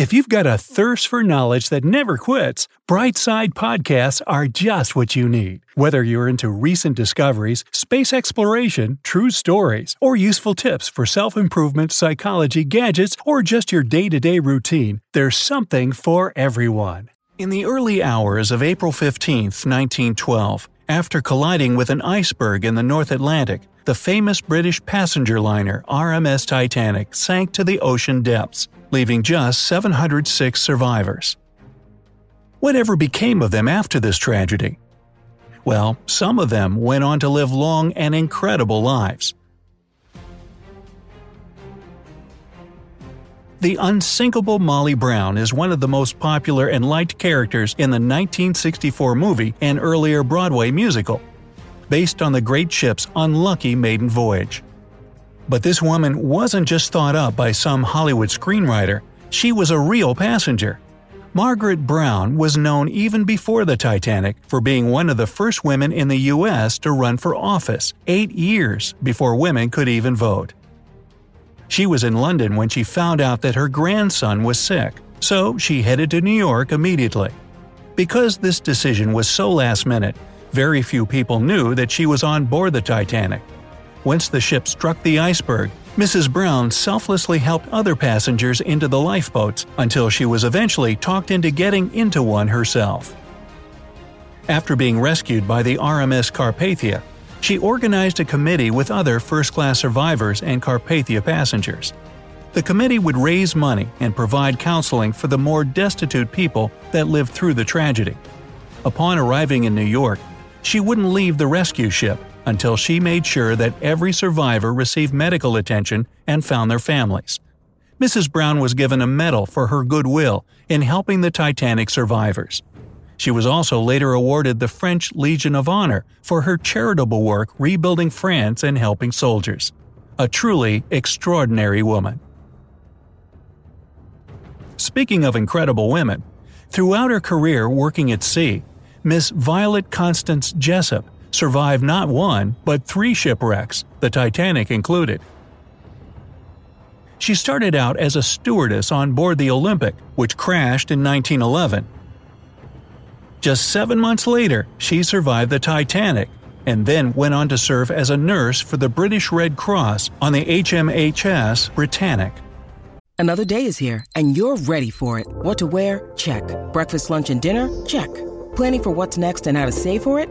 If you've got a thirst for knowledge that never quits, Brightside Podcasts are just what you need. Whether you're into recent discoveries, space exploration, true stories, or useful tips for self improvement, psychology, gadgets, or just your day to day routine, there's something for everyone. In the early hours of April 15, 1912, after colliding with an iceberg in the North Atlantic, the famous British passenger liner RMS Titanic sank to the ocean depths leaving just 706 survivors. Whatever became of them after this tragedy? Well, some of them went on to live long and incredible lives. The unsinkable Molly Brown is one of the most popular and liked characters in the 1964 movie and earlier Broadway musical, based on the great ship's unlucky maiden voyage. But this woman wasn't just thought up by some Hollywood screenwriter, she was a real passenger. Margaret Brown was known even before the Titanic for being one of the first women in the U.S. to run for office, eight years before women could even vote. She was in London when she found out that her grandson was sick, so she headed to New York immediately. Because this decision was so last minute, very few people knew that she was on board the Titanic. Once the ship struck the iceberg, Mrs. Brown selflessly helped other passengers into the lifeboats until she was eventually talked into getting into one herself. After being rescued by the RMS Carpathia, she organized a committee with other first class survivors and Carpathia passengers. The committee would raise money and provide counseling for the more destitute people that lived through the tragedy. Upon arriving in New York, she wouldn't leave the rescue ship until she made sure that every survivor received medical attention and found their families. Mrs. Brown was given a medal for her goodwill in helping the Titanic survivors. She was also later awarded the French Legion of Honor for her charitable work rebuilding France and helping soldiers. A truly extraordinary woman. Speaking of incredible women, throughout her career working at sea, Miss Violet Constance Jessop survived not one, but three shipwrecks, the Titanic included. She started out as a stewardess on board the Olympic, which crashed in 1911. Just seven months later, she survived the Titanic and then went on to serve as a nurse for the British Red Cross on the HMHS Britannic. Another day is here, and you're ready for it. What to wear? Check. Breakfast, lunch, and dinner? Check. Planning for what's next and how to save for it?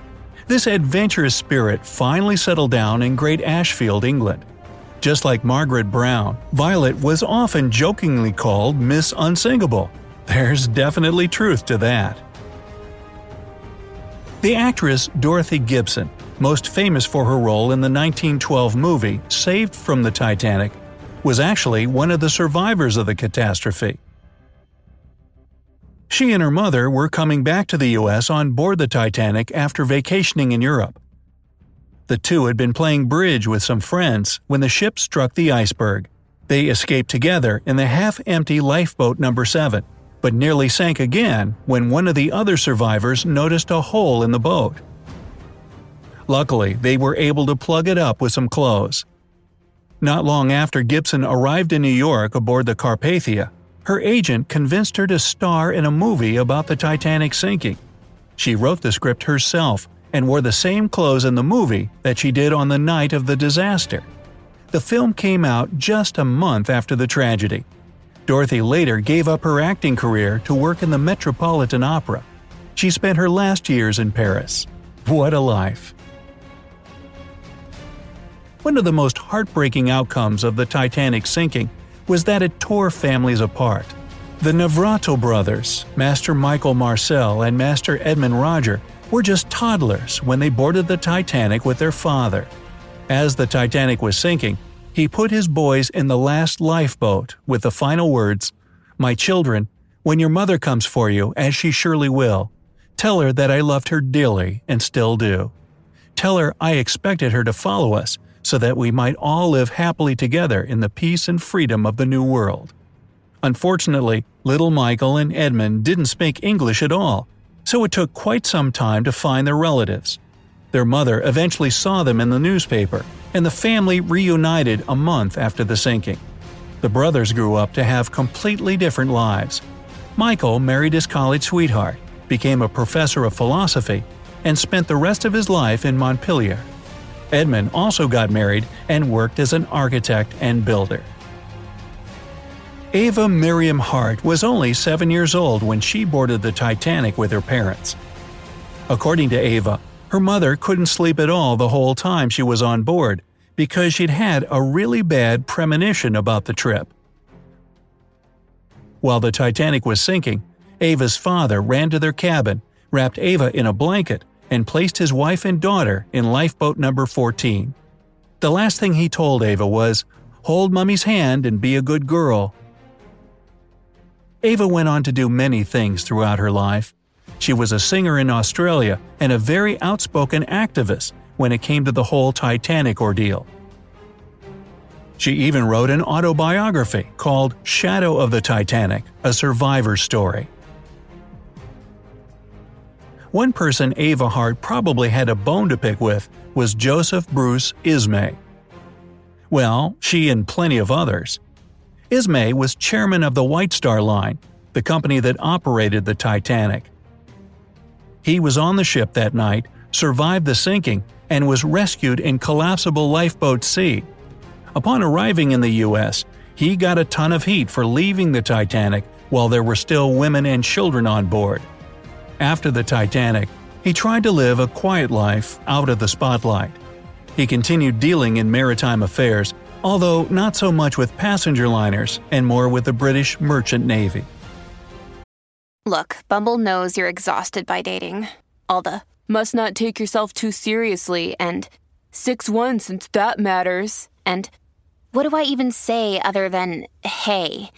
This adventurous spirit finally settled down in Great Ashfield, England. Just like Margaret Brown, Violet was often jokingly called Miss Unsinkable. There's definitely truth to that. The actress Dorothy Gibson, most famous for her role in the 1912 movie Saved from the Titanic, was actually one of the survivors of the catastrophe. She and her mother were coming back to the US on board the Titanic after vacationing in Europe. The two had been playing bridge with some friends when the ship struck the iceberg. They escaped together in the half empty lifeboat number 7, but nearly sank again when one of the other survivors noticed a hole in the boat. Luckily, they were able to plug it up with some clothes. Not long after Gibson arrived in New York aboard the Carpathia, her agent convinced her to star in a movie about the Titanic sinking. She wrote the script herself and wore the same clothes in the movie that she did on the night of the disaster. The film came out just a month after the tragedy. Dorothy later gave up her acting career to work in the Metropolitan Opera. She spent her last years in Paris. What a life! One of the most heartbreaking outcomes of the Titanic sinking was that it tore families apart. The Navratil brothers, Master Michael Marcel and Master Edmund Roger, were just toddlers when they boarded the Titanic with their father. As the Titanic was sinking, he put his boys in the last lifeboat with the final words My children, when your mother comes for you, as she surely will, tell her that I loved her dearly and still do. Tell her I expected her to follow us so that we might all live happily together in the peace and freedom of the New World. Unfortunately, little Michael and Edmund didn't speak English at all, so it took quite some time to find their relatives. Their mother eventually saw them in the newspaper, and the family reunited a month after the sinking. The brothers grew up to have completely different lives. Michael married his college sweetheart, became a professor of philosophy, and spent the rest of his life in Montpellier. Edmund also got married and worked as an architect and builder. Ava Miriam Hart was only seven years old when she boarded the Titanic with her parents. According to Ava, her mother couldn't sleep at all the whole time she was on board because she'd had a really bad premonition about the trip. While the Titanic was sinking, Ava's father ran to their cabin, wrapped Ava in a blanket, and placed his wife and daughter in lifeboat number 14. The last thing he told Ava was, Hold Mummy's hand and be a good girl. Ava went on to do many things throughout her life. She was a singer in Australia and a very outspoken activist when it came to the whole Titanic ordeal. She even wrote an autobiography called Shadow of the Titanic A Survivor's Story. One person Ava Hart probably had a bone to pick with was Joseph Bruce Ismay. Well, she and plenty of others. Ismay was chairman of the White Star Line, the company that operated the Titanic. He was on the ship that night, survived the sinking, and was rescued in collapsible lifeboat C. Upon arriving in the U.S., he got a ton of heat for leaving the Titanic while there were still women and children on board. After the Titanic, he tried to live a quiet life out of the spotlight. He continued dealing in maritime affairs, although not so much with passenger liners and more with the British Merchant Navy. Look, Bumble knows you're exhausted by dating. All the must not take yourself too seriously and 6 1 since that matters. And what do I even say other than hey?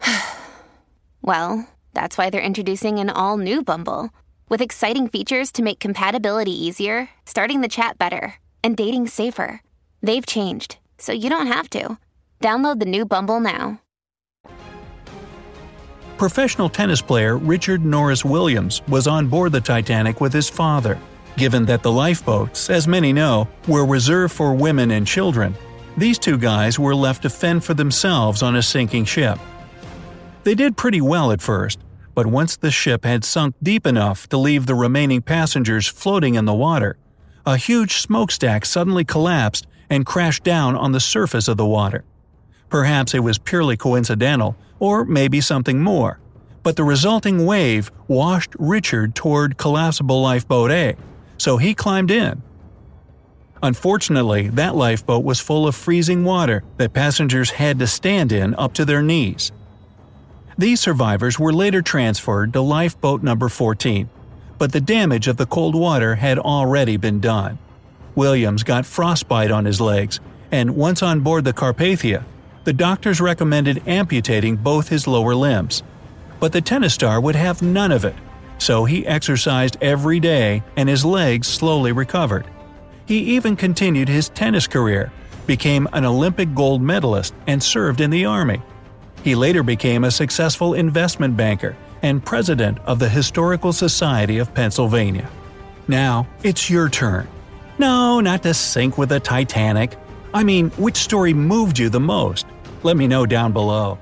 well, that's why they're introducing an all new Bumble with exciting features to make compatibility easier, starting the chat better, and dating safer. They've changed, so you don't have to. Download the new Bumble now. Professional tennis player Richard Norris Williams was on board the Titanic with his father. Given that the lifeboats, as many know, were reserved for women and children, these two guys were left to fend for themselves on a sinking ship. They did pretty well at first, but once the ship had sunk deep enough to leave the remaining passengers floating in the water, a huge smokestack suddenly collapsed and crashed down on the surface of the water. Perhaps it was purely coincidental, or maybe something more, but the resulting wave washed Richard toward collapsible lifeboat A, so he climbed in. Unfortunately, that lifeboat was full of freezing water that passengers had to stand in up to their knees. These survivors were later transferred to lifeboat number 14, but the damage of the cold water had already been done. Williams got frostbite on his legs, and once on board the Carpathia, the doctors recommended amputating both his lower limbs. But the tennis star would have none of it, so he exercised every day and his legs slowly recovered. He even continued his tennis career, became an Olympic gold medalist, and served in the Army. He later became a successful investment banker and president of the Historical Society of Pennsylvania. Now, it's your turn. No, not to sink with the Titanic. I mean, which story moved you the most? Let me know down below.